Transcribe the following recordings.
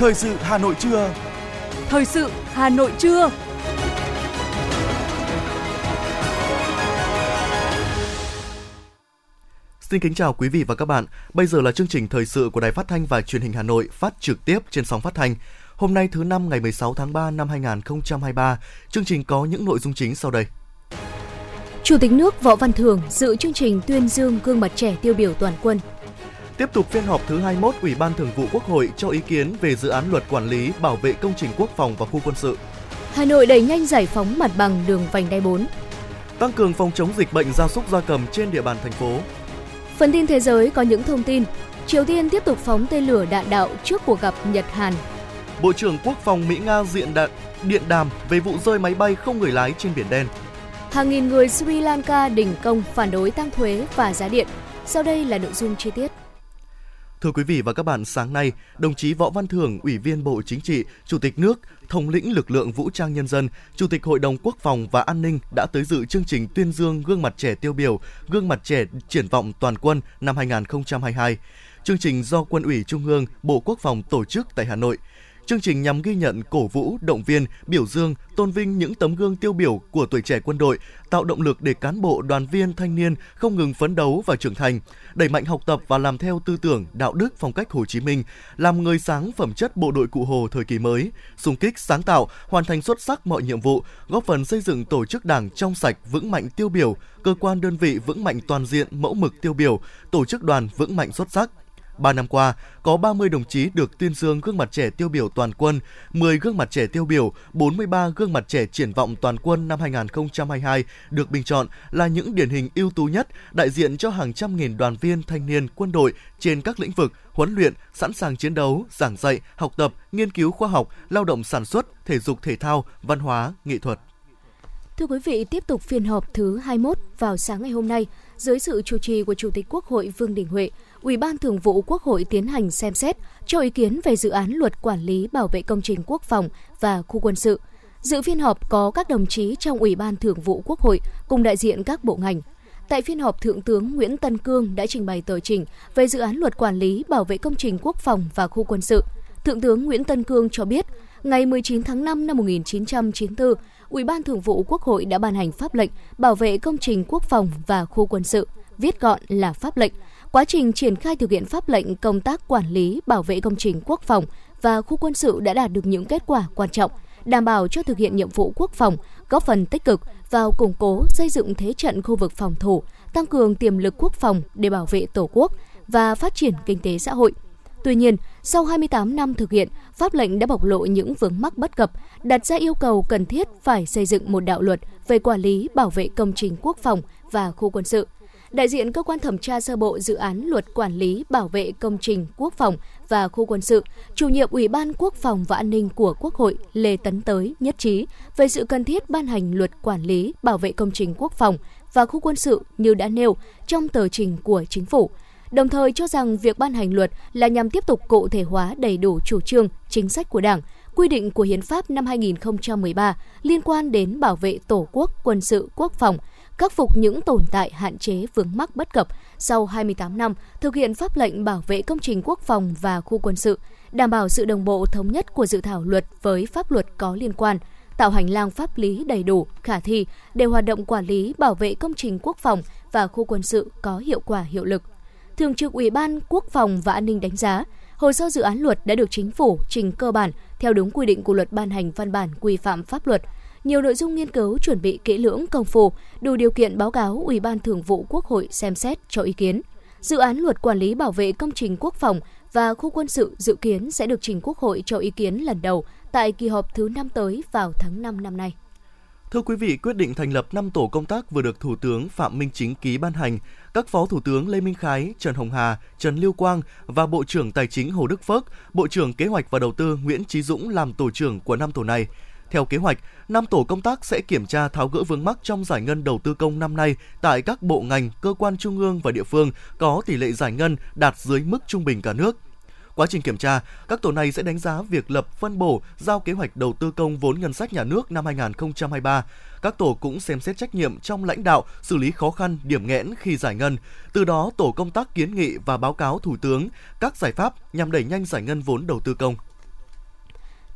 Thời sự Hà Nội trưa. Thời sự Hà Nội trưa. Xin kính chào quý vị và các bạn. Bây giờ là chương trình thời sự của Đài Phát thanh và Truyền hình Hà Nội phát trực tiếp trên sóng phát thanh. Hôm nay thứ năm ngày 16 tháng 3 năm 2023, chương trình có những nội dung chính sau đây. Chủ tịch nước Võ Văn Thưởng dự chương trình tuyên dương gương mặt trẻ tiêu biểu toàn quân. Tiếp tục phiên họp thứ 21 Ủy ban Thường vụ Quốc hội cho ý kiến về dự án luật quản lý bảo vệ công trình quốc phòng và khu quân sự. Hà Nội đẩy nhanh giải phóng mặt bằng đường vành đai 4. Tăng cường phòng chống dịch bệnh gia súc gia cầm trên địa bàn thành phố. Phần tin thế giới có những thông tin. Triều Tiên tiếp tục phóng tên lửa đạn đạo trước cuộc gặp Nhật Hàn. Bộ trưởng Quốc phòng Mỹ Nga diện đạn điện đàm về vụ rơi máy bay không người lái trên biển đen. Hàng nghìn người Sri Lanka đình công phản đối tăng thuế và giá điện. Sau đây là nội dung chi tiết. Thưa quý vị và các bạn, sáng nay, đồng chí Võ Văn Thưởng, Ủy viên Bộ Chính trị, Chủ tịch nước, Thống lĩnh lực lượng vũ trang nhân dân, Chủ tịch Hội đồng Quốc phòng và An ninh đã tới dự chương trình tuyên dương gương mặt trẻ tiêu biểu, gương mặt trẻ triển vọng toàn quân năm 2022. Chương trình do Quân ủy Trung ương, Bộ Quốc phòng tổ chức tại Hà Nội – Chương trình nhằm ghi nhận, cổ vũ, động viên, biểu dương, tôn vinh những tấm gương tiêu biểu của tuổi trẻ quân đội, tạo động lực để cán bộ, đoàn viên, thanh niên không ngừng phấn đấu và trưởng thành, đẩy mạnh học tập và làm theo tư tưởng, đạo đức, phong cách Hồ Chí Minh, làm người sáng phẩm chất bộ đội cụ Hồ thời kỳ mới, xung kích, sáng tạo, hoàn thành xuất sắc mọi nhiệm vụ, góp phần xây dựng tổ chức đảng trong sạch, vững mạnh tiêu biểu, cơ quan đơn vị vững mạnh toàn diện, mẫu mực tiêu biểu, tổ chức đoàn vững mạnh xuất sắc, 3 năm qua, có 30 đồng chí được tuyên dương gương mặt trẻ tiêu biểu toàn quân, 10 gương mặt trẻ tiêu biểu, 43 gương mặt trẻ triển vọng toàn quân năm 2022 được bình chọn là những điển hình ưu tú nhất, đại diện cho hàng trăm nghìn đoàn viên thanh niên quân đội trên các lĩnh vực huấn luyện, sẵn sàng chiến đấu, giảng dạy, học tập, nghiên cứu khoa học, lao động sản xuất, thể dục thể thao, văn hóa, nghệ thuật. Thưa quý vị, tiếp tục phiên họp thứ 21 vào sáng ngày hôm nay, dưới sự chủ trì của Chủ tịch Quốc hội Vương Đình Huệ, Ủy ban Thường vụ Quốc hội tiến hành xem xét cho ý kiến về dự án luật quản lý bảo vệ công trình quốc phòng và khu quân sự. Dự phiên họp có các đồng chí trong Ủy ban Thường vụ Quốc hội cùng đại diện các bộ ngành. Tại phiên họp, Thượng tướng Nguyễn Tân Cương đã trình bày tờ trình về dự án luật quản lý bảo vệ công trình quốc phòng và khu quân sự. Thượng tướng Nguyễn Tân Cương cho biết, ngày 19 tháng 5 năm 1994, Ủy ban Thường vụ Quốc hội đã ban hành pháp lệnh bảo vệ công trình quốc phòng và khu quân sự, viết gọn là pháp lệnh – Quá trình triển khai thực hiện pháp lệnh công tác quản lý, bảo vệ công trình quốc phòng và khu quân sự đã đạt được những kết quả quan trọng, đảm bảo cho thực hiện nhiệm vụ quốc phòng, góp phần tích cực vào củng cố xây dựng thế trận khu vực phòng thủ, tăng cường tiềm lực quốc phòng để bảo vệ Tổ quốc và phát triển kinh tế xã hội. Tuy nhiên, sau 28 năm thực hiện, pháp lệnh đã bộc lộ những vướng mắc bất cập, đặt ra yêu cầu cần thiết phải xây dựng một đạo luật về quản lý bảo vệ công trình quốc phòng và khu quân sự – đại diện cơ quan thẩm tra sơ bộ dự án luật quản lý bảo vệ công trình quốc phòng và khu quân sự, chủ nhiệm Ủy ban Quốc phòng và An ninh của Quốc hội Lê Tấn Tới nhất trí về sự cần thiết ban hành luật quản lý bảo vệ công trình quốc phòng và khu quân sự như đã nêu trong tờ trình của chính phủ. Đồng thời cho rằng việc ban hành luật là nhằm tiếp tục cụ thể hóa đầy đủ chủ trương, chính sách của Đảng, quy định của Hiến pháp năm 2013 liên quan đến bảo vệ Tổ quốc, quân sự, quốc phòng, khắc phục những tồn tại hạn chế vướng mắc bất cập sau 28 năm thực hiện pháp lệnh bảo vệ công trình quốc phòng và khu quân sự, đảm bảo sự đồng bộ thống nhất của dự thảo luật với pháp luật có liên quan, tạo hành lang pháp lý đầy đủ, khả thi để hoạt động quản lý bảo vệ công trình quốc phòng và khu quân sự có hiệu quả hiệu lực. Thường trực Ủy ban Quốc phòng và An ninh đánh giá, hồ sơ dự án luật đã được chính phủ trình cơ bản theo đúng quy định của luật ban hành văn bản quy phạm pháp luật – nhiều nội dung nghiên cứu chuẩn bị kỹ lưỡng công phu, đủ điều kiện báo cáo Ủy ban Thường vụ Quốc hội xem xét cho ý kiến. Dự án luật quản lý bảo vệ công trình quốc phòng và khu quân sự dự kiến sẽ được trình Quốc hội cho ý kiến lần đầu tại kỳ họp thứ 5 tới vào tháng 5 năm nay. Thưa quý vị, quyết định thành lập 5 tổ công tác vừa được Thủ tướng Phạm Minh Chính ký ban hành. Các Phó Thủ tướng Lê Minh Khái, Trần Hồng Hà, Trần Lưu Quang và Bộ trưởng Tài chính Hồ Đức Phước, Bộ trưởng Kế hoạch và Đầu tư Nguyễn Trí Dũng làm tổ trưởng của năm tổ này. Theo kế hoạch, năm tổ công tác sẽ kiểm tra tháo gỡ vướng mắc trong giải ngân đầu tư công năm nay tại các bộ ngành, cơ quan trung ương và địa phương có tỷ lệ giải ngân đạt dưới mức trung bình cả nước. Quá trình kiểm tra, các tổ này sẽ đánh giá việc lập phân bổ, giao kế hoạch đầu tư công vốn ngân sách nhà nước năm 2023. Các tổ cũng xem xét trách nhiệm trong lãnh đạo, xử lý khó khăn, điểm nghẽn khi giải ngân. Từ đó, tổ công tác kiến nghị và báo cáo Thủ tướng các giải pháp nhằm đẩy nhanh giải ngân vốn đầu tư công.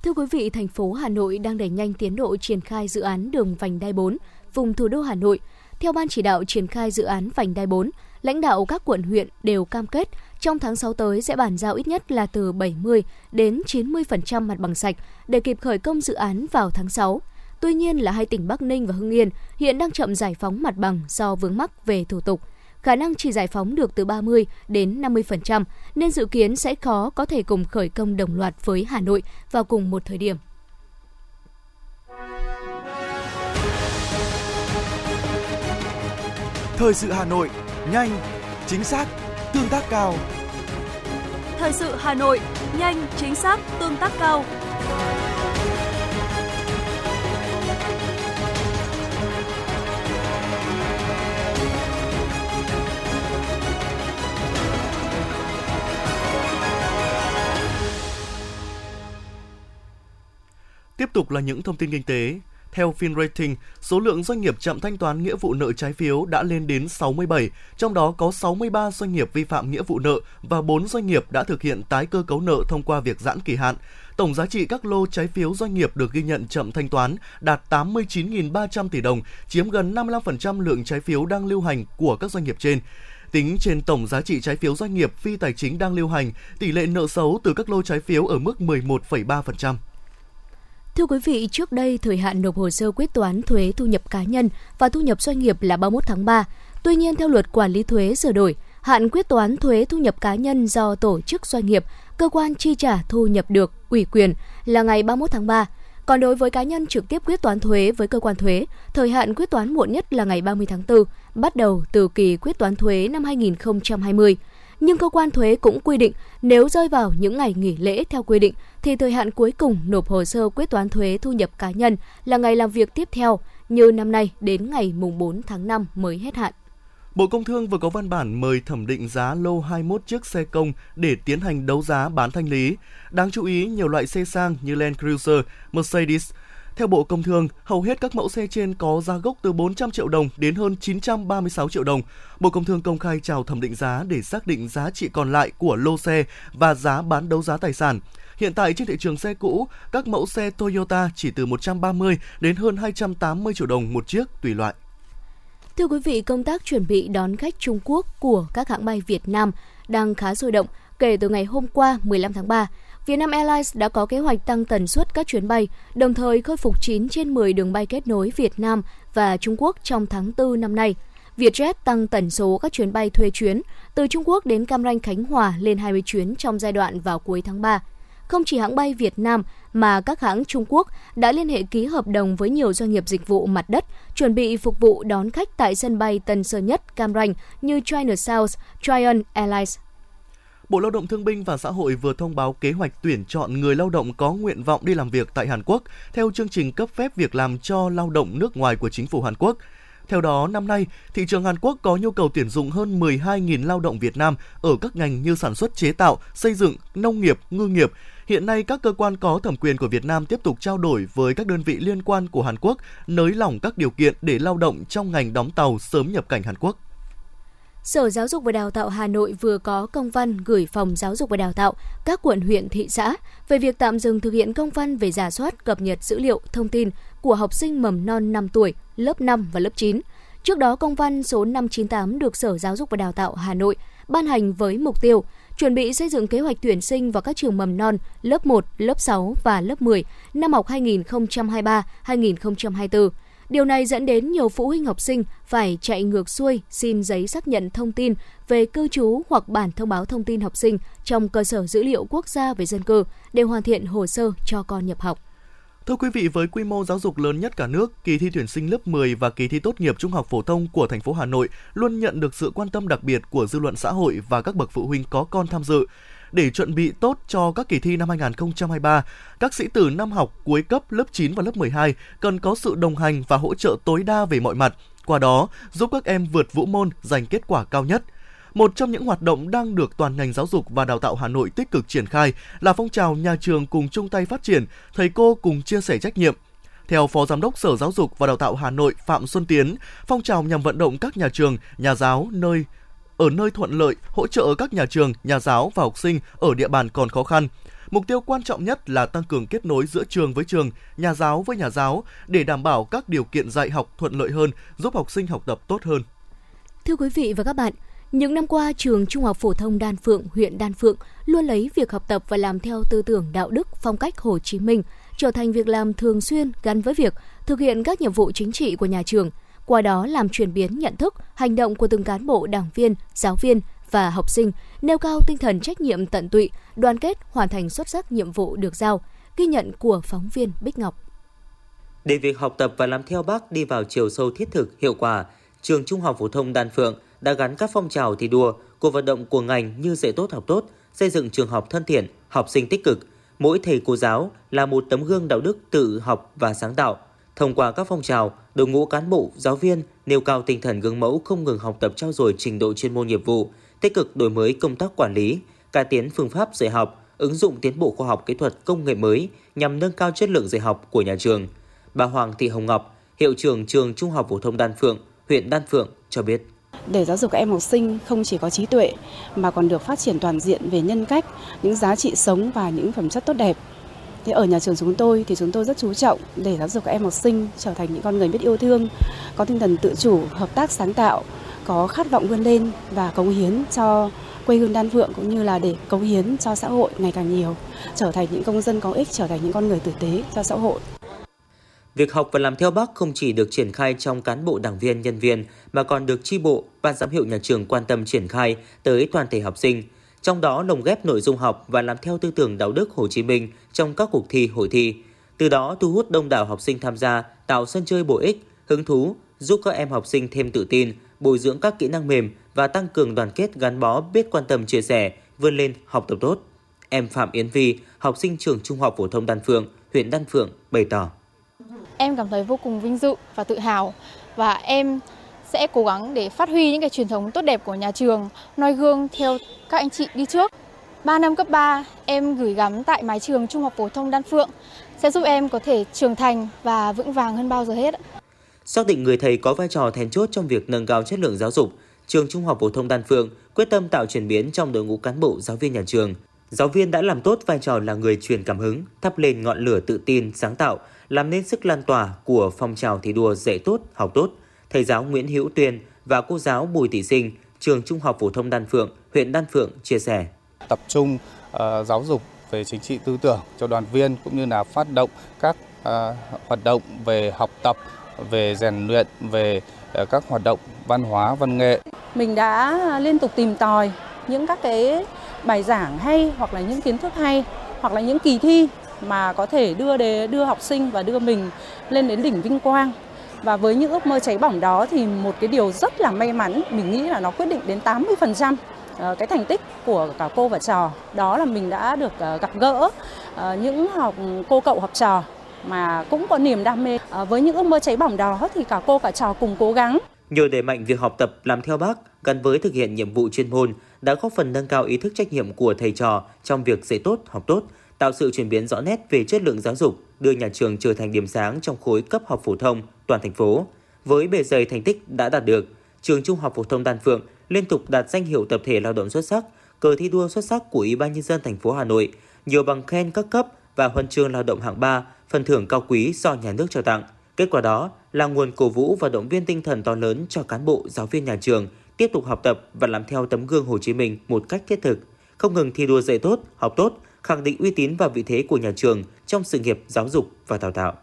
Thưa quý vị, thành phố Hà Nội đang đẩy nhanh tiến độ triển khai dự án đường vành đai 4 vùng thủ đô Hà Nội. Theo ban chỉ đạo triển khai dự án vành đai 4, lãnh đạo các quận huyện đều cam kết trong tháng 6 tới sẽ bàn giao ít nhất là từ 70 đến 90% mặt bằng sạch để kịp khởi công dự án vào tháng 6. Tuy nhiên là hai tỉnh Bắc Ninh và Hưng Yên hiện đang chậm giải phóng mặt bằng do vướng mắc về thủ tục. Khả năng chỉ giải phóng được từ 30 đến 50% nên dự kiến sẽ khó có thể cùng khởi công đồng loạt với Hà Nội vào cùng một thời điểm. Thời sự Hà Nội, nhanh, chính xác, tương tác cao. Thời sự Hà Nội, nhanh, chính xác, tương tác cao. Tục là những thông tin kinh tế. Theo FinRating, số lượng doanh nghiệp chậm thanh toán nghĩa vụ nợ trái phiếu đã lên đến 67, trong đó có 63 doanh nghiệp vi phạm nghĩa vụ nợ và 4 doanh nghiệp đã thực hiện tái cơ cấu nợ thông qua việc giãn kỳ hạn. Tổng giá trị các lô trái phiếu doanh nghiệp được ghi nhận chậm thanh toán đạt 89.300 tỷ đồng, chiếm gần 55% lượng trái phiếu đang lưu hành của các doanh nghiệp trên. Tính trên tổng giá trị trái phiếu doanh nghiệp phi tài chính đang lưu hành, tỷ lệ nợ xấu từ các lô trái phiếu ở mức 11,3%. Thưa quý vị, trước đây thời hạn nộp hồ sơ quyết toán thuế thu nhập cá nhân và thu nhập doanh nghiệp là 31 tháng 3. Tuy nhiên theo luật quản lý thuế sửa đổi, hạn quyết toán thuế thu nhập cá nhân do tổ chức doanh nghiệp, cơ quan chi trả thu nhập được ủy quyền là ngày 31 tháng 3. Còn đối với cá nhân trực tiếp quyết toán thuế với cơ quan thuế, thời hạn quyết toán muộn nhất là ngày 30 tháng 4, bắt đầu từ kỳ quyết toán thuế năm 2020 nhưng cơ quan thuế cũng quy định nếu rơi vào những ngày nghỉ lễ theo quy định thì thời hạn cuối cùng nộp hồ sơ quyết toán thuế thu nhập cá nhân là ngày làm việc tiếp theo, như năm nay đến ngày mùng 4 tháng 5 mới hết hạn. Bộ Công Thương vừa có văn bản mời thẩm định giá lô 21 chiếc xe công để tiến hành đấu giá bán thanh lý. Đáng chú ý, nhiều loại xe sang như Land Cruiser, Mercedes, theo Bộ Công Thương, hầu hết các mẫu xe trên có giá gốc từ 400 triệu đồng đến hơn 936 triệu đồng. Bộ Công Thương công khai chào thẩm định giá để xác định giá trị còn lại của lô xe và giá bán đấu giá tài sản. Hiện tại trên thị trường xe cũ, các mẫu xe Toyota chỉ từ 130 đến hơn 280 triệu đồng một chiếc tùy loại. Thưa quý vị, công tác chuẩn bị đón khách Trung Quốc của các hãng bay Việt Nam đang khá sôi động kể từ ngày hôm qua 15 tháng 3. Vietnam Airlines đã có kế hoạch tăng tần suất các chuyến bay, đồng thời khôi phục 9 trên 10 đường bay kết nối Việt Nam và Trung Quốc trong tháng 4 năm nay. Vietjet tăng tần số các chuyến bay thuê chuyến từ Trung Quốc đến Cam Ranh Khánh Hòa lên 20 chuyến trong giai đoạn vào cuối tháng 3. Không chỉ hãng bay Việt Nam mà các hãng Trung Quốc đã liên hệ ký hợp đồng với nhiều doanh nghiệp dịch vụ mặt đất chuẩn bị phục vụ đón khách tại sân bay Tân Sơn Nhất, Cam Ranh như China South, Tryon Airlines, Bộ Lao động Thương binh và Xã hội vừa thông báo kế hoạch tuyển chọn người lao động có nguyện vọng đi làm việc tại Hàn Quốc theo chương trình cấp phép việc làm cho lao động nước ngoài của chính phủ Hàn Quốc. Theo đó, năm nay, thị trường Hàn Quốc có nhu cầu tuyển dụng hơn 12.000 lao động Việt Nam ở các ngành như sản xuất chế tạo, xây dựng, nông nghiệp, ngư nghiệp. Hiện nay, các cơ quan có thẩm quyền của Việt Nam tiếp tục trao đổi với các đơn vị liên quan của Hàn Quốc, nới lỏng các điều kiện để lao động trong ngành đóng tàu sớm nhập cảnh Hàn Quốc. Sở Giáo dục và Đào tạo Hà Nội vừa có công văn gửi Phòng Giáo dục và Đào tạo các quận huyện thị xã về việc tạm dừng thực hiện công văn về giả soát cập nhật dữ liệu thông tin của học sinh mầm non 5 tuổi, lớp 5 và lớp 9. Trước đó, công văn số 598 được Sở Giáo dục và Đào tạo Hà Nội ban hành với mục tiêu chuẩn bị xây dựng kế hoạch tuyển sinh vào các trường mầm non lớp 1, lớp 6 và lớp 10 năm học 2023-2024 Điều này dẫn đến nhiều phụ huynh học sinh phải chạy ngược xuôi xin giấy xác nhận thông tin về cư trú hoặc bản thông báo thông tin học sinh trong cơ sở dữ liệu quốc gia về dân cư để hoàn thiện hồ sơ cho con nhập học. Thưa quý vị, với quy mô giáo dục lớn nhất cả nước, kỳ thi tuyển sinh lớp 10 và kỳ thi tốt nghiệp trung học phổ thông của thành phố Hà Nội luôn nhận được sự quan tâm đặc biệt của dư luận xã hội và các bậc phụ huynh có con tham dự. Để chuẩn bị tốt cho các kỳ thi năm 2023, các sĩ tử năm học cuối cấp lớp 9 và lớp 12 cần có sự đồng hành và hỗ trợ tối đa về mọi mặt, qua đó giúp các em vượt vũ môn giành kết quả cao nhất. Một trong những hoạt động đang được toàn ngành giáo dục và đào tạo Hà Nội tích cực triển khai là phong trào nhà trường cùng chung tay phát triển, thầy cô cùng chia sẻ trách nhiệm. Theo Phó Giám đốc Sở Giáo dục và Đào tạo Hà Nội Phạm Xuân Tiến, phong trào nhằm vận động các nhà trường, nhà giáo nơi ở nơi thuận lợi, hỗ trợ các nhà trường, nhà giáo và học sinh ở địa bàn còn khó khăn. Mục tiêu quan trọng nhất là tăng cường kết nối giữa trường với trường, nhà giáo với nhà giáo để đảm bảo các điều kiện dạy học thuận lợi hơn, giúp học sinh học tập tốt hơn. Thưa quý vị và các bạn, những năm qua, trường Trung học phổ thông Đan Phượng, huyện Đan Phượng luôn lấy việc học tập và làm theo tư tưởng đạo đức, phong cách Hồ Chí Minh trở thành việc làm thường xuyên gắn với việc thực hiện các nhiệm vụ chính trị của nhà trường, qua đó làm chuyển biến nhận thức, hành động của từng cán bộ đảng viên, giáo viên và học sinh, nêu cao tinh thần trách nhiệm tận tụy, đoàn kết hoàn thành xuất sắc nhiệm vụ được giao, ghi nhận của phóng viên Bích Ngọc. Để việc học tập và làm theo bác đi vào chiều sâu thiết thực, hiệu quả, trường Trung học phổ thông Đan Phượng đã gắn các phong trào thi đua, cuộc vận động của ngành như dạy tốt học tốt, xây dựng trường học thân thiện, học sinh tích cực. Mỗi thầy cô giáo là một tấm gương đạo đức tự học và sáng tạo. Thông qua các phong trào, đội ngũ cán bộ, giáo viên nêu cao tinh thần gương mẫu không ngừng học tập trao dồi trình độ chuyên môn nghiệp vụ, tích cực đổi mới công tác quản lý, cải tiến phương pháp dạy học, ứng dụng tiến bộ khoa học kỹ thuật công nghệ mới nhằm nâng cao chất lượng dạy học của nhà trường. Bà Hoàng Thị Hồng Ngọc, hiệu trưởng trường Trung học phổ thông Đan Phượng, huyện Đan Phượng cho biết để giáo dục các em học sinh không chỉ có trí tuệ mà còn được phát triển toàn diện về nhân cách, những giá trị sống và những phẩm chất tốt đẹp. Thế ở nhà trường chúng tôi thì chúng tôi rất chú trọng để giáo dục các em học sinh trở thành những con người biết yêu thương, có tinh thần tự chủ, hợp tác sáng tạo, có khát vọng vươn lên và cống hiến cho quê hương Đan Phượng cũng như là để cống hiến cho xã hội ngày càng nhiều, trở thành những công dân có ích, trở thành những con người tử tế cho xã hội. Việc học và làm theo bác không chỉ được triển khai trong cán bộ đảng viên, nhân viên mà còn được tri bộ, ban giám hiệu nhà trường quan tâm triển khai tới toàn thể học sinh. Trong đó lồng ghép nội dung học và làm theo tư tưởng đạo đức Hồ Chí Minh trong các cuộc thi, hội thi. Từ đó thu hút đông đảo học sinh tham gia, tạo sân chơi bổ ích, hứng thú, giúp các em học sinh thêm tự tin, bồi dưỡng các kỹ năng mềm và tăng cường đoàn kết gắn bó biết quan tâm chia sẻ, vươn lên học tập tốt. Em Phạm Yến Vi, học sinh trường Trung học phổ thông Đan Phượng, huyện Đan Phượng bày tỏ. Em cảm thấy vô cùng vinh dự và tự hào và em sẽ cố gắng để phát huy những cái truyền thống tốt đẹp của nhà trường, noi gương theo các anh chị đi trước. 3 năm cấp 3, em gửi gắm tại mái trường Trung học phổ thông Đan Phượng sẽ giúp em có thể trưởng thành và vững vàng hơn bao giờ hết. Xác định người thầy có vai trò then chốt trong việc nâng cao chất lượng giáo dục, trường Trung học phổ thông Đan Phượng quyết tâm tạo chuyển biến trong đội ngũ cán bộ giáo viên nhà trường. Giáo viên đã làm tốt vai trò là người truyền cảm hứng, thắp lên ngọn lửa tự tin, sáng tạo, làm nên sức lan tỏa của phong trào thi đua dạy tốt, học tốt. Thầy giáo Nguyễn Hữu Tuyên và cô giáo Bùi Thị Sinh, trường Trung học phổ thông Đan Phượng, huyện Đan Phượng chia sẻ. Tập trung uh, giáo dục về chính trị tư tưởng cho đoàn viên cũng như là phát động các uh, hoạt động về học tập, về rèn luyện, về uh, các hoạt động văn hóa, văn nghệ. Mình đã liên tục tìm tòi những các cái bài giảng hay hoặc là những kiến thức hay hoặc là những kỳ thi mà có thể đưa để đưa học sinh và đưa mình lên đến đỉnh vinh quang và với những ước mơ cháy bỏng đó thì một cái điều rất là may mắn, mình nghĩ là nó quyết định đến 80% ờ, cái thành tích của cả cô và trò. Đó là mình đã được ờ, gặp gỡ ờ, những học, cô cậu học trò mà cũng có niềm đam mê. Với những ước mơ cháy bỏng đó thì cả cô cả trò cùng cố gắng. Nhờ đẩy mạnh việc học tập, làm theo bác, gắn với thực hiện nhiệm vụ chuyên môn đã góp phần nâng cao ý thức trách nhiệm của thầy trò trong việc dạy tốt, học tốt tạo sự chuyển biến rõ nét về chất lượng giáo dục, đưa nhà trường trở thành điểm sáng trong khối cấp học phổ thông toàn thành phố. Với bề dày thành tích đã đạt được, trường Trung học phổ thông Đan Phượng liên tục đạt danh hiệu tập thể lao động xuất sắc, cờ thi đua xuất sắc của Ủy ban nhân dân thành phố Hà Nội, nhiều bằng khen các cấp và huân chương lao động hạng 3, phần thưởng cao quý do nhà nước trao tặng. Kết quả đó là nguồn cổ vũ và động viên tinh thần to lớn cho cán bộ, giáo viên nhà trường tiếp tục học tập và làm theo tấm gương Hồ Chí Minh một cách thiết thực, không ngừng thi đua dạy tốt, học tốt, khẳng định uy tín và vị thế của nhà trường trong sự nghiệp giáo dục và đào tạo.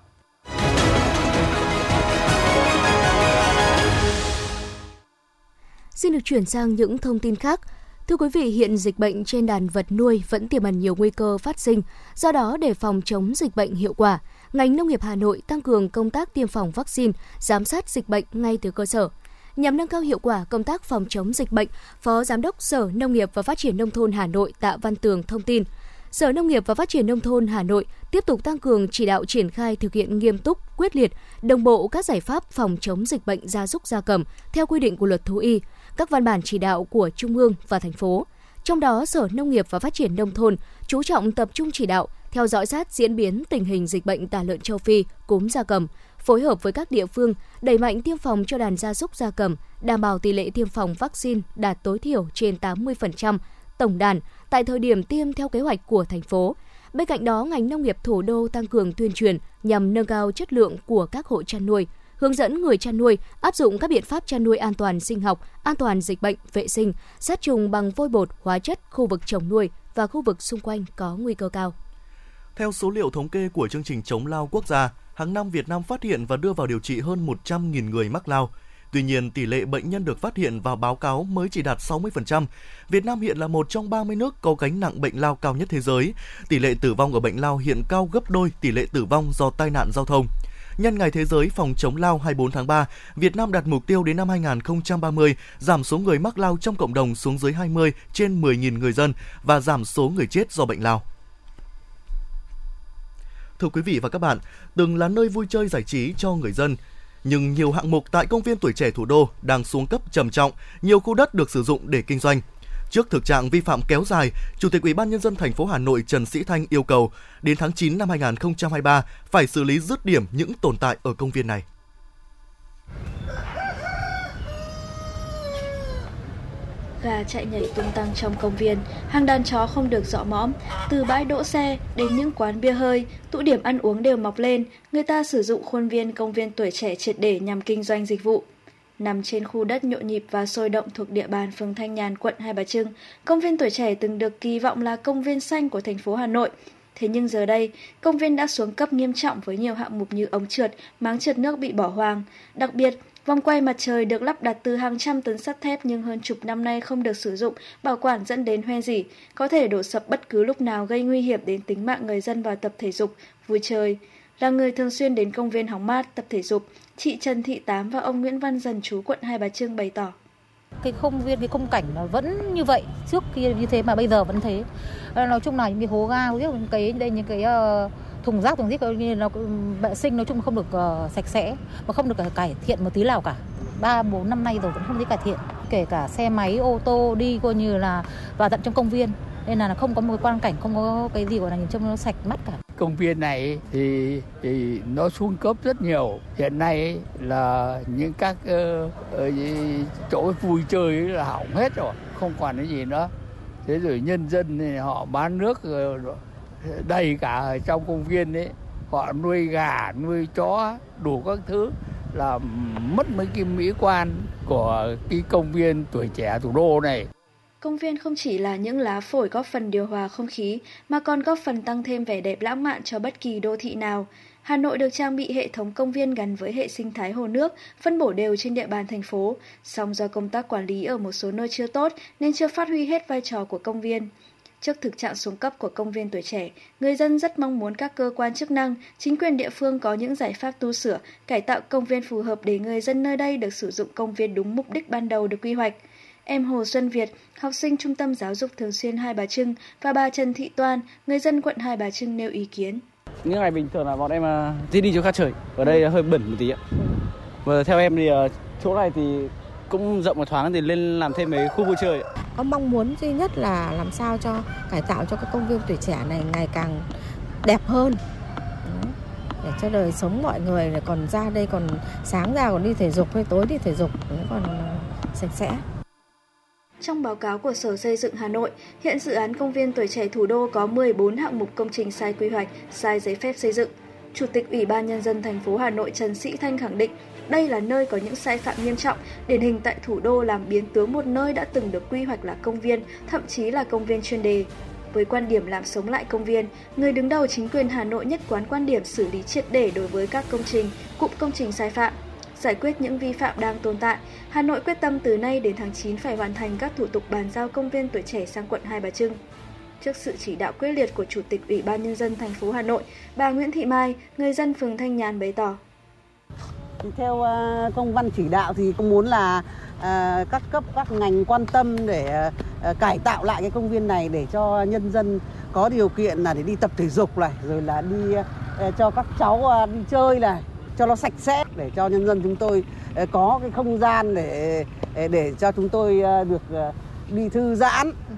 Xin được chuyển sang những thông tin khác. Thưa quý vị, hiện dịch bệnh trên đàn vật nuôi vẫn tiềm ẩn nhiều nguy cơ phát sinh. Do đó, để phòng chống dịch bệnh hiệu quả, ngành nông nghiệp Hà Nội tăng cường công tác tiêm phòng vaccine, giám sát dịch bệnh ngay từ cơ sở. Nhằm nâng cao hiệu quả công tác phòng chống dịch bệnh, Phó Giám đốc Sở Nông nghiệp và Phát triển Nông thôn Hà Nội Tạ Văn Tường thông tin – Sở Nông nghiệp và Phát triển Nông thôn Hà Nội tiếp tục tăng cường chỉ đạo triển khai thực hiện nghiêm túc, quyết liệt, đồng bộ các giải pháp phòng chống dịch bệnh gia súc gia cầm theo quy định của luật thú y, các văn bản chỉ đạo của Trung ương và thành phố. Trong đó, Sở Nông nghiệp và Phát triển Nông thôn chú trọng tập trung chỉ đạo, theo dõi sát diễn biến tình hình dịch bệnh tả lợn châu Phi, cúm gia cầm, phối hợp với các địa phương đẩy mạnh tiêm phòng cho đàn gia súc gia cầm, đảm bảo tỷ lệ tiêm phòng vaccine đạt tối thiểu trên 80% tổng đàn tại thời điểm tiêm theo kế hoạch của thành phố. Bên cạnh đó, ngành nông nghiệp thủ đô tăng cường tuyên truyền nhằm nâng cao chất lượng của các hộ chăn nuôi, hướng dẫn người chăn nuôi áp dụng các biện pháp chăn nuôi an toàn sinh học, an toàn dịch bệnh, vệ sinh, sát trùng bằng vôi bột, hóa chất khu vực trồng nuôi và khu vực xung quanh có nguy cơ cao. Theo số liệu thống kê của chương trình chống lao quốc gia, hàng năm Việt Nam phát hiện và đưa vào điều trị hơn 100.000 người mắc lao. Tuy nhiên, tỷ lệ bệnh nhân được phát hiện và báo cáo mới chỉ đạt 60%. Việt Nam hiện là một trong 30 nước có gánh nặng bệnh lao cao nhất thế giới. Tỷ lệ tử vong ở bệnh lao hiện cao gấp đôi tỷ lệ tử vong do tai nạn giao thông. Nhân ngày Thế giới phòng chống lao 24 tháng 3, Việt Nam đặt mục tiêu đến năm 2030 giảm số người mắc lao trong cộng đồng xuống dưới 20 trên 10.000 người dân và giảm số người chết do bệnh lao. Thưa quý vị và các bạn, từng là nơi vui chơi giải trí cho người dân, nhưng nhiều hạng mục tại công viên tuổi trẻ thủ đô đang xuống cấp trầm trọng, nhiều khu đất được sử dụng để kinh doanh. Trước thực trạng vi phạm kéo dài, Chủ tịch Ủy ban nhân dân thành phố Hà Nội Trần Sĩ Thanh yêu cầu đến tháng 9 năm 2023 phải xử lý dứt điểm những tồn tại ở công viên này. Gà chạy nhảy tung tăng trong công viên, hàng đàn chó không được dọ mõm, từ bãi đỗ xe đến những quán bia hơi, tụ điểm ăn uống đều mọc lên, người ta sử dụng khuôn viên công viên tuổi trẻ triệt để nhằm kinh doanh dịch vụ. Nằm trên khu đất nhộn nhịp và sôi động thuộc địa bàn phường Thanh Nhàn, quận Hai Bà Trưng, công viên tuổi trẻ từng được kỳ vọng là công viên xanh của thành phố Hà Nội. Thế nhưng giờ đây, công viên đã xuống cấp nghiêm trọng với nhiều hạng mục như ống trượt, máng trượt nước bị bỏ hoang. Đặc biệt, Vòng quay mặt trời được lắp đặt từ hàng trăm tấn sắt thép nhưng hơn chục năm nay không được sử dụng, bảo quản dẫn đến hoen dỉ, có thể đổ sập bất cứ lúc nào gây nguy hiểm đến tính mạng người dân vào tập thể dục, vui chơi. Là người thường xuyên đến công viên hóng mát, tập thể dục, chị Trần Thị Tám và ông Nguyễn Văn Dần chú quận Hai Bà Trưng bày tỏ cái không viên cái khung cảnh nó vẫn như vậy trước kia như thế mà bây giờ vẫn thế nói chung là những cái hố ga những cái đây những cái uh, thùng rác thùng rác như nó vệ sinh nói chung không được uh, sạch sẽ và không được cải thiện một tí nào cả. Ba bốn năm nay rồi vẫn không thấy cải thiện kể cả xe máy ô tô đi coi như là vào tận trong công viên. Nên là không có một quan cảnh không có cái gì gọi là nhìn trông nó sạch mắt cả. Công viên này thì, thì nó xuống cấp rất nhiều. Hiện nay là những các uh, chỗ vui chơi là hỏng hết rồi không còn cái gì nữa. Thế rồi nhân dân thì họ bán nước rồi đầy cả ở trong công viên đấy họ nuôi gà nuôi chó đủ các thứ là mất mấy cái mỹ quan của cái công viên tuổi trẻ thủ đô này Công viên không chỉ là những lá phổi góp phần điều hòa không khí, mà còn góp phần tăng thêm vẻ đẹp lãng mạn cho bất kỳ đô thị nào. Hà Nội được trang bị hệ thống công viên gắn với hệ sinh thái hồ nước, phân bổ đều trên địa bàn thành phố. Song do công tác quản lý ở một số nơi chưa tốt nên chưa phát huy hết vai trò của công viên. Trước thực trạng xuống cấp của công viên tuổi trẻ, người dân rất mong muốn các cơ quan chức năng, chính quyền địa phương có những giải pháp tu sửa, cải tạo công viên phù hợp để người dân nơi đây được sử dụng công viên đúng mục đích ban đầu được quy hoạch. Em Hồ Xuân Việt, học sinh Trung tâm Giáo dục Thường xuyên Hai Bà Trưng và bà Trần Thị Toan, người dân quận Hai Bà Trưng nêu ý kiến. Những ngày bình thường là bọn em à, đi đi chỗ khác chơi, ở đây hơi bẩn một tí ạ. Và theo em thì à, chỗ này thì cũng rộng một thoáng thì lên làm thêm mấy khu vui chơi. Có mong muốn duy nhất là làm sao cho cải tạo cho cái công viên tuổi trẻ này ngày càng đẹp hơn để cho đời sống mọi người còn ra đây còn sáng ra còn đi thể dục hay tối đi thể dục còn sạch sẽ. Trong báo cáo của Sở Xây dựng Hà Nội, hiện dự án công viên tuổi trẻ thủ đô có 14 hạng mục công trình sai quy hoạch, sai giấy phép xây dựng. Chủ tịch Ủy ban nhân dân thành phố Hà Nội Trần Sĩ Thanh khẳng định, đây là nơi có những sai phạm nghiêm trọng, điển hình tại thủ đô làm biến tướng một nơi đã từng được quy hoạch là công viên, thậm chí là công viên chuyên đề. Với quan điểm làm sống lại công viên, người đứng đầu chính quyền Hà Nội nhất quán quan điểm xử lý triệt để đối với các công trình, cụm công trình sai phạm, giải quyết những vi phạm đang tồn tại. Hà Nội quyết tâm từ nay đến tháng 9 phải hoàn thành các thủ tục bàn giao công viên tuổi trẻ sang quận Hai Bà Trưng. Trước sự chỉ đạo quyết liệt của Chủ tịch Ủy ban Nhân dân thành phố Hà Nội, bà Nguyễn Thị Mai, người dân phường Thanh Nhàn bày tỏ. Theo ờ, công văn chỉ đạo thì cũng muốn là ờ, các cấp, các ngành quan tâm để ờ, cải tạo lại cái công viên này để cho nhân dân có điều kiện là để đi tập thể dục này, rồi là đi cho các cháu đi chơi này, cho nó sạch sẽ để cho nhân dân chúng tôi có cái không gian để để cho chúng tôi được đi thư giãn. Ừ.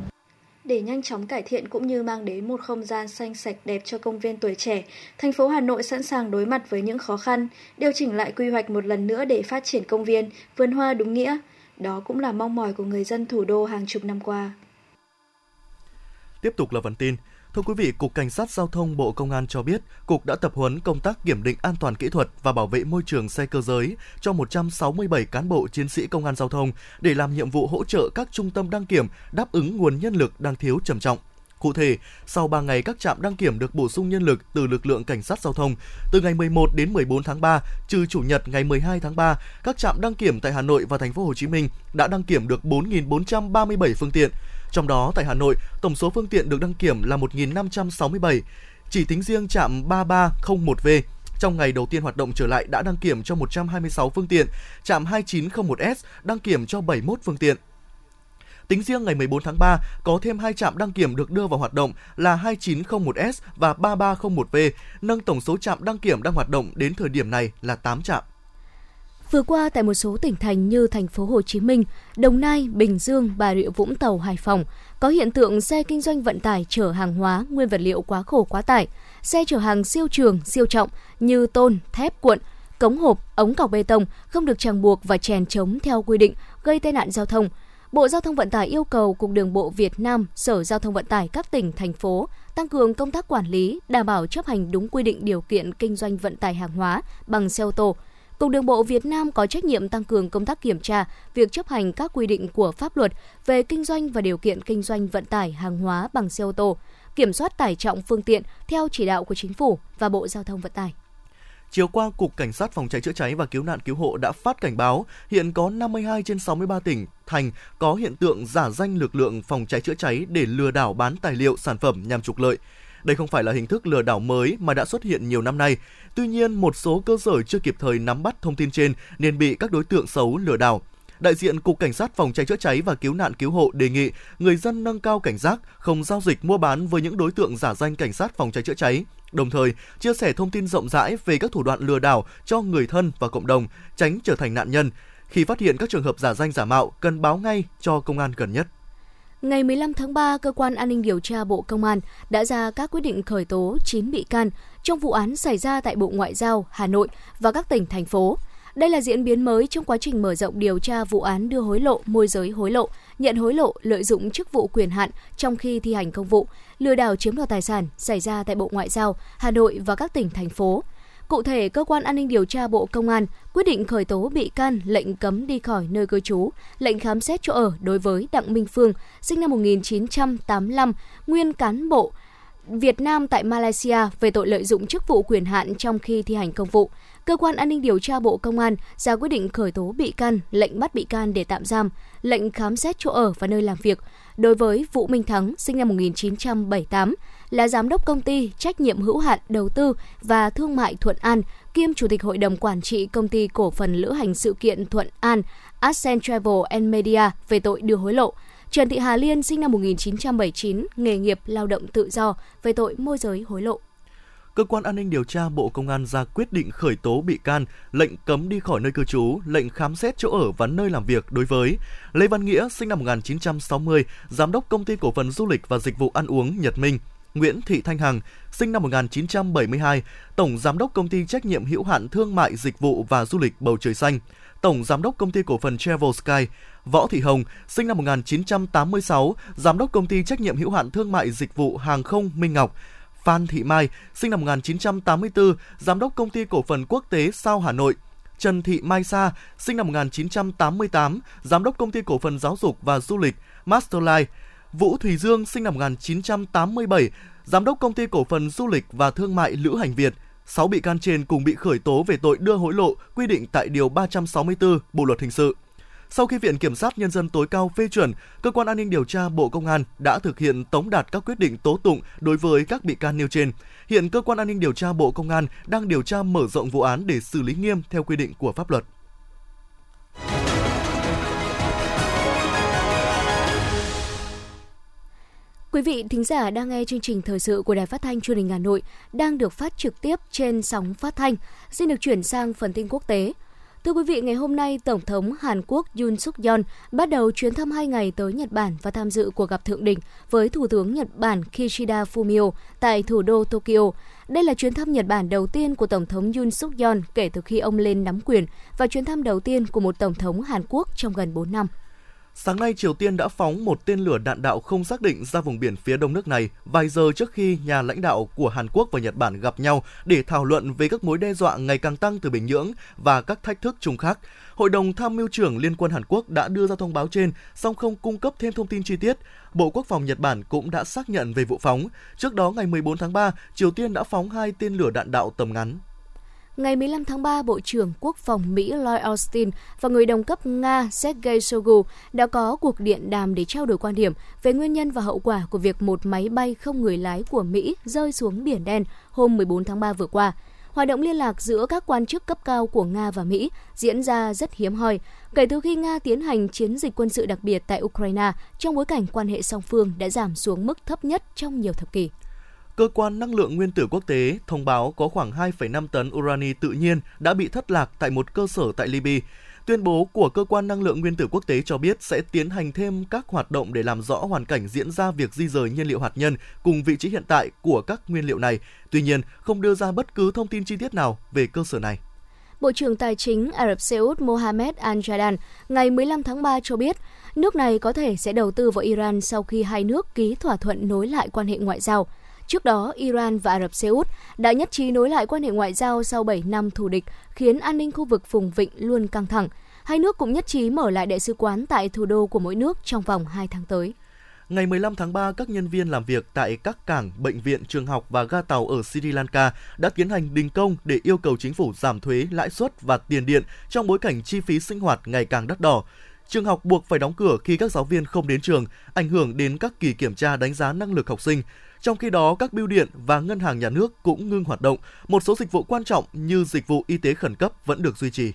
Để nhanh chóng cải thiện cũng như mang đến một không gian xanh sạch đẹp cho công viên tuổi trẻ, thành phố Hà Nội sẵn sàng đối mặt với những khó khăn, điều chỉnh lại quy hoạch một lần nữa để phát triển công viên, vườn hoa đúng nghĩa. Đó cũng là mong mỏi của người dân thủ đô hàng chục năm qua. Tiếp tục là phần tin. Thưa quý vị, Cục Cảnh sát Giao thông Bộ Công an cho biết, Cục đã tập huấn công tác kiểm định an toàn kỹ thuật và bảo vệ môi trường xe cơ giới cho 167 cán bộ chiến sĩ công an giao thông để làm nhiệm vụ hỗ trợ các trung tâm đăng kiểm đáp ứng nguồn nhân lực đang thiếu trầm trọng. Cụ thể, sau 3 ngày các trạm đăng kiểm được bổ sung nhân lực từ lực lượng cảnh sát giao thông, từ ngày 11 đến 14 tháng 3, trừ chủ nhật ngày 12 tháng 3, các trạm đăng kiểm tại Hà Nội và thành phố Hồ Chí Minh đã đăng kiểm được 4.437 phương tiện. Trong đó tại Hà Nội, tổng số phương tiện được đăng kiểm là 1.567. Chỉ tính riêng trạm 3301V trong ngày đầu tiên hoạt động trở lại đã đăng kiểm cho 126 phương tiện, trạm 2901S đăng kiểm cho 71 phương tiện. Tính riêng ngày 14 tháng 3, có thêm hai trạm đăng kiểm được đưa vào hoạt động là 2901S và 3301V, nâng tổng số trạm đăng kiểm đang hoạt động đến thời điểm này là 8 trạm. Vừa qua tại một số tỉnh thành như thành phố Hồ Chí Minh, Đồng Nai, Bình Dương, Bà Rịa Vũng Tàu, Hải Phòng có hiện tượng xe kinh doanh vận tải chở hàng hóa, nguyên vật liệu quá khổ quá tải, xe chở hàng siêu trường, siêu trọng như tôn, thép cuộn, cống hộp, ống cọc bê tông không được ràng buộc và chèn chống theo quy định, gây tai nạn giao thông. Bộ Giao thông Vận tải yêu cầu Cục Đường bộ Việt Nam, Sở Giao thông Vận tải các tỉnh, thành phố tăng cường công tác quản lý, đảm bảo chấp hành đúng quy định điều kiện kinh doanh vận tải hàng hóa bằng xe ô tô, Cục Đường bộ Việt Nam có trách nhiệm tăng cường công tác kiểm tra việc chấp hành các quy định của pháp luật về kinh doanh và điều kiện kinh doanh vận tải hàng hóa bằng xe ô tô, kiểm soát tải trọng phương tiện theo chỉ đạo của Chính phủ và Bộ Giao thông Vận tải. Chiều qua, Cục Cảnh sát Phòng cháy chữa cháy và Cứu nạn Cứu hộ đã phát cảnh báo hiện có 52 trên 63 tỉnh, thành có hiện tượng giả danh lực lượng phòng cháy chữa cháy để lừa đảo bán tài liệu sản phẩm nhằm trục lợi. Đây không phải là hình thức lừa đảo mới mà đã xuất hiện nhiều năm nay. Tuy nhiên, một số cơ sở chưa kịp thời nắm bắt thông tin trên nên bị các đối tượng xấu lừa đảo. Đại diện Cục Cảnh sát Phòng cháy chữa cháy và Cứu nạn Cứu hộ đề nghị người dân nâng cao cảnh giác, không giao dịch mua bán với những đối tượng giả danh cảnh sát phòng cháy chữa cháy. Đồng thời, chia sẻ thông tin rộng rãi về các thủ đoạn lừa đảo cho người thân và cộng đồng, tránh trở thành nạn nhân. Khi phát hiện các trường hợp giả danh giả mạo, cần báo ngay cho công an gần nhất. Ngày 15 tháng 3, Cơ quan An ninh Điều tra Bộ Công an đã ra các quyết định khởi tố 9 bị can trong vụ án xảy ra tại Bộ Ngoại giao, Hà Nội và các tỉnh, thành phố. Đây là diễn biến mới trong quá trình mở rộng điều tra vụ án đưa hối lộ, môi giới hối lộ, nhận hối lộ, lợi dụng chức vụ quyền hạn trong khi thi hành công vụ, lừa đảo chiếm đoạt tài sản xảy ra tại Bộ Ngoại giao, Hà Nội và các tỉnh, thành phố. Cụ thể, cơ quan an ninh điều tra Bộ Công an quyết định khởi tố bị can, lệnh cấm đi khỏi nơi cư trú, lệnh khám xét chỗ ở đối với Đặng Minh Phương, sinh năm 1985, nguyên cán bộ Việt Nam tại Malaysia về tội lợi dụng chức vụ quyền hạn trong khi thi hành công vụ. Cơ quan An ninh điều tra Bộ Công an ra quyết định khởi tố bị can, lệnh bắt bị can để tạm giam, lệnh khám xét chỗ ở và nơi làm việc đối với Vũ Minh Thắng, sinh năm 1978, là giám đốc công ty trách nhiệm hữu hạn đầu tư và thương mại Thuận An, kiêm chủ tịch hội đồng quản trị công ty cổ phần lữ hành sự kiện Thuận An, Ascent Travel and Media về tội đưa hối lộ. Trần Thị Hà Liên sinh năm 1979, nghề nghiệp lao động tự do về tội môi giới hối lộ. Cơ quan an ninh điều tra Bộ Công an ra quyết định khởi tố bị can, lệnh cấm đi khỏi nơi cư trú, lệnh khám xét chỗ ở và nơi làm việc đối với Lê Văn Nghĩa, sinh năm 1960, giám đốc công ty cổ phần du lịch và dịch vụ ăn uống Nhật Minh, Nguyễn Thị Thanh Hằng, sinh năm 1972, tổng giám đốc công ty trách nhiệm hữu hạn thương mại dịch vụ và du lịch Bầu Trời Xanh, tổng giám đốc công ty cổ phần Travel Sky, Võ Thị Hồng, sinh năm 1986, giám đốc công ty trách nhiệm hữu hạn thương mại dịch vụ hàng không Minh Ngọc, Phan Thị Mai, sinh năm 1984, giám đốc công ty cổ phần quốc tế Sao Hà Nội, Trần Thị Mai Sa, sinh năm 1988, giám đốc công ty cổ phần giáo dục và du lịch Masterlife, Vũ Thùy Dương, sinh năm 1987, giám đốc công ty cổ phần du lịch và thương mại Lữ Hành Việt. 6 bị can trên cùng bị khởi tố về tội đưa hối lộ quy định tại Điều 364 Bộ Luật Hình sự. Sau khi Viện Kiểm sát Nhân dân tối cao phê chuẩn, Cơ quan An ninh điều tra Bộ Công an đã thực hiện tống đạt các quyết định tố tụng đối với các bị can nêu trên. Hiện Cơ quan An ninh điều tra Bộ Công an đang điều tra mở rộng vụ án để xử lý nghiêm theo quy định của pháp luật. Quý vị thính giả đang nghe chương trình thời sự của Đài Phát thanh Truyền hình Hà Nội đang được phát trực tiếp trên sóng phát thanh. Xin được chuyển sang phần tin quốc tế. Thưa quý vị, ngày hôm nay, Tổng thống Hàn Quốc Yoon suk yeol bắt đầu chuyến thăm 2 ngày tới Nhật Bản và tham dự cuộc gặp thượng đỉnh với Thủ tướng Nhật Bản Kishida Fumio tại thủ đô Tokyo. Đây là chuyến thăm Nhật Bản đầu tiên của Tổng thống Yoon suk yeol kể từ khi ông lên nắm quyền và chuyến thăm đầu tiên của một Tổng thống Hàn Quốc trong gần 4 năm. Sáng nay, Triều Tiên đã phóng một tên lửa đạn đạo không xác định ra vùng biển phía đông nước này vài giờ trước khi nhà lãnh đạo của Hàn Quốc và Nhật Bản gặp nhau để thảo luận về các mối đe dọa ngày càng tăng từ Bình Nhưỡng và các thách thức chung khác. Hội đồng tham mưu trưởng Liên quân Hàn Quốc đã đưa ra thông báo trên, song không cung cấp thêm thông tin chi tiết. Bộ Quốc phòng Nhật Bản cũng đã xác nhận về vụ phóng. Trước đó, ngày 14 tháng 3, Triều Tiên đã phóng hai tên lửa đạn đạo tầm ngắn. Ngày 15 tháng 3, Bộ trưởng Quốc phòng Mỹ Lloyd Austin và người đồng cấp Nga Sergei Shoigu đã có cuộc điện đàm để trao đổi quan điểm về nguyên nhân và hậu quả của việc một máy bay không người lái của Mỹ rơi xuống Biển Đen hôm 14 tháng 3 vừa qua. Hoạt động liên lạc giữa các quan chức cấp cao của Nga và Mỹ diễn ra rất hiếm hoi kể từ khi Nga tiến hành chiến dịch quân sự đặc biệt tại Ukraine trong bối cảnh quan hệ song phương đã giảm xuống mức thấp nhất trong nhiều thập kỷ. Cơ quan Năng lượng Nguyên tử Quốc tế thông báo có khoảng 2,5 tấn urani tự nhiên đã bị thất lạc tại một cơ sở tại Libya. Tuyên bố của Cơ quan Năng lượng Nguyên tử Quốc tế cho biết sẽ tiến hành thêm các hoạt động để làm rõ hoàn cảnh diễn ra việc di rời nhiên liệu hạt nhân cùng vị trí hiện tại của các nguyên liệu này. Tuy nhiên, không đưa ra bất cứ thông tin chi tiết nào về cơ sở này. Bộ trưởng Tài chính Ả Rập Xê Út Mohammed Al-Jadan ngày 15 tháng 3 cho biết nước này có thể sẽ đầu tư vào Iran sau khi hai nước ký thỏa thuận nối lại quan hệ ngoại giao. Trước đó, Iran và Ả Rập Xê Út đã nhất trí nối lại quan hệ ngoại giao sau 7 năm thù địch, khiến an ninh khu vực vùng vịnh luôn căng thẳng. Hai nước cũng nhất trí mở lại đại sứ quán tại thủ đô của mỗi nước trong vòng 2 tháng tới. Ngày 15 tháng 3, các nhân viên làm việc tại các cảng, bệnh viện, trường học và ga tàu ở Sri Lanka đã tiến hành đình công để yêu cầu chính phủ giảm thuế, lãi suất và tiền điện trong bối cảnh chi phí sinh hoạt ngày càng đắt đỏ. Trường học buộc phải đóng cửa khi các giáo viên không đến trường, ảnh hưởng đến các kỳ kiểm tra đánh giá năng lực học sinh. Trong khi đó, các bưu điện và ngân hàng nhà nước cũng ngưng hoạt động. Một số dịch vụ quan trọng như dịch vụ y tế khẩn cấp vẫn được duy trì.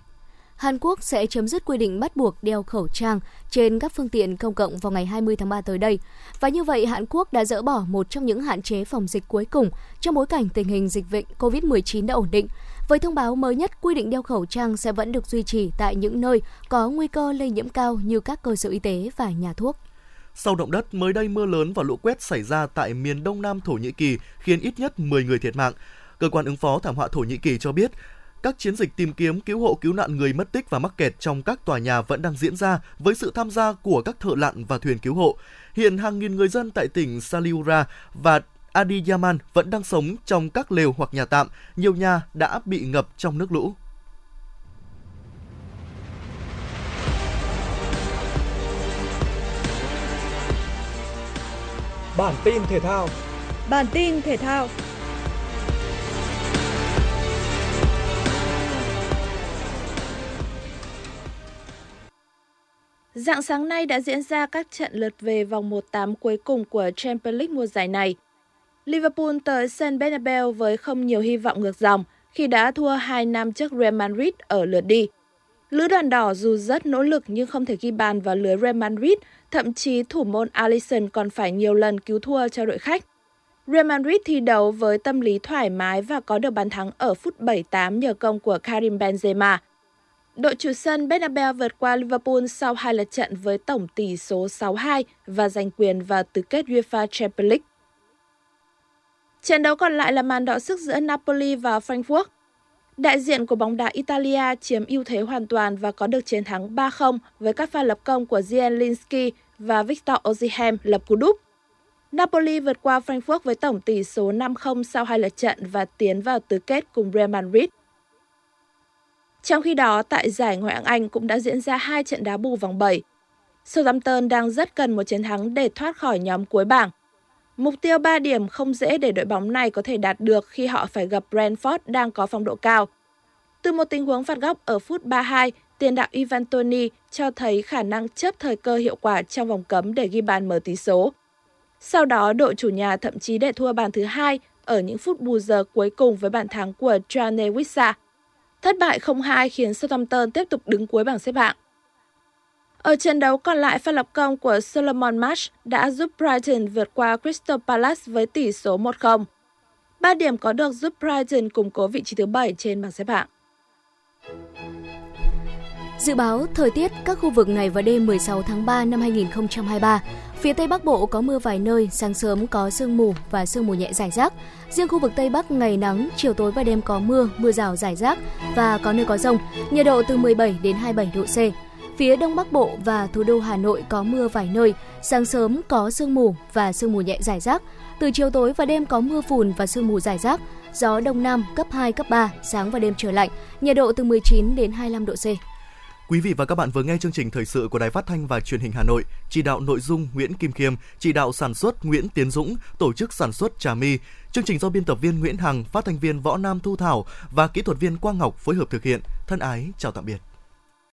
Hàn Quốc sẽ chấm dứt quy định bắt buộc đeo khẩu trang trên các phương tiện công cộng vào ngày 20 tháng 3 tới đây. Và như vậy, Hàn Quốc đã dỡ bỏ một trong những hạn chế phòng dịch cuối cùng trong bối cảnh tình hình dịch bệnh COVID-19 đã ổn định. Với thông báo mới nhất, quy định đeo khẩu trang sẽ vẫn được duy trì tại những nơi có nguy cơ lây nhiễm cao như các cơ sở y tế và nhà thuốc. Sau động đất, mới đây mưa lớn và lũ quét xảy ra tại miền đông nam Thổ Nhĩ Kỳ khiến ít nhất 10 người thiệt mạng. Cơ quan ứng phó thảm họa Thổ Nhĩ Kỳ cho biết, các chiến dịch tìm kiếm cứu hộ cứu nạn người mất tích và mắc kẹt trong các tòa nhà vẫn đang diễn ra với sự tham gia của các thợ lặn và thuyền cứu hộ. Hiện hàng nghìn người dân tại tỉnh Saliura và Adiyaman vẫn đang sống trong các lều hoặc nhà tạm, nhiều nhà đã bị ngập trong nước lũ. Bản tin thể thao Bản tin thể thao Dạng sáng nay đã diễn ra các trận lượt về vòng 1/8 cuối cùng của Champions League mùa giải này. Liverpool tới sân Bernabeu với không nhiều hy vọng ngược dòng khi đã thua 2 năm trước Real Madrid ở lượt đi. Lữ đoàn đỏ dù rất nỗ lực nhưng không thể ghi bàn vào lưới Real Madrid, thậm chí thủ môn Alisson còn phải nhiều lần cứu thua cho đội khách. Real Madrid thi đấu với tâm lý thoải mái và có được bàn thắng ở phút 78 nhờ công của Karim Benzema. Đội chủ sân Bernabeu vượt qua Liverpool sau hai lượt trận với tổng tỷ số 6-2 và giành quyền vào tứ kết UEFA Champions League. Trận đấu còn lại là màn đọ sức giữa Napoli và Frankfurt. Đại diện của bóng đá Italia chiếm ưu thế hoàn toàn và có được chiến thắng 3-0 với các pha lập công của Zielinski và Victor Osimhen lập cú đúp. Napoli vượt qua Frankfurt với tổng tỷ số 5-0 sau hai lượt trận và tiến vào tứ kết cùng Real Madrid. Trong khi đó, tại giải Ngoại hạng Anh cũng đã diễn ra hai trận đá bù vòng 7. Southampton đang rất cần một chiến thắng để thoát khỏi nhóm cuối bảng. Mục tiêu 3 điểm không dễ để đội bóng này có thể đạt được khi họ phải gặp Brentford đang có phong độ cao. Từ một tình huống phạt góc ở phút 32, tiền đạo Ivan Toni cho thấy khả năng chấp thời cơ hiệu quả trong vòng cấm để ghi bàn mở tỷ số. Sau đó, đội chủ nhà thậm chí để thua bàn thứ hai ở những phút bù giờ cuối cùng với bàn thắng của Trane Wissa. Thất bại 0-2 khiến Southampton tiếp tục đứng cuối bảng xếp hạng. Ở trận đấu còn lại, pha lập công của Solomon March đã giúp Brighton vượt qua Crystal Palace với tỷ số 1-0. 3 điểm có được giúp Brighton củng cố vị trí thứ 7 trên bảng xếp hạng. Dự báo thời tiết các khu vực ngày và đêm 16 tháng 3 năm 2023. Phía Tây Bắc Bộ có mưa vài nơi, sáng sớm có sương mù và sương mù nhẹ rải rác. Riêng khu vực Tây Bắc ngày nắng, chiều tối và đêm có mưa, mưa rào rải rác và có nơi có rông. Nhiệt độ từ 17 đến 27 độ C. Phía Đông Bắc Bộ và thủ đô Hà Nội có mưa vài nơi, sáng sớm có sương mù và sương mù nhẹ rải rác. Từ chiều tối và đêm có mưa phùn và sương mù rải rác. Gió Đông Nam cấp 2, cấp 3, sáng và đêm trời lạnh, nhiệt độ từ 19 đến 25 độ C. Quý vị và các bạn vừa nghe chương trình thời sự của Đài Phát thanh và Truyền hình Hà Nội, chỉ đạo nội dung Nguyễn Kim Khiêm, chỉ đạo sản xuất Nguyễn Tiến Dũng, tổ chức sản xuất Trà My. Chương trình do biên tập viên Nguyễn Hằng, phát thanh viên Võ Nam Thu Thảo và kỹ thuật viên Quang Ngọc phối hợp thực hiện. Thân ái chào tạm biệt.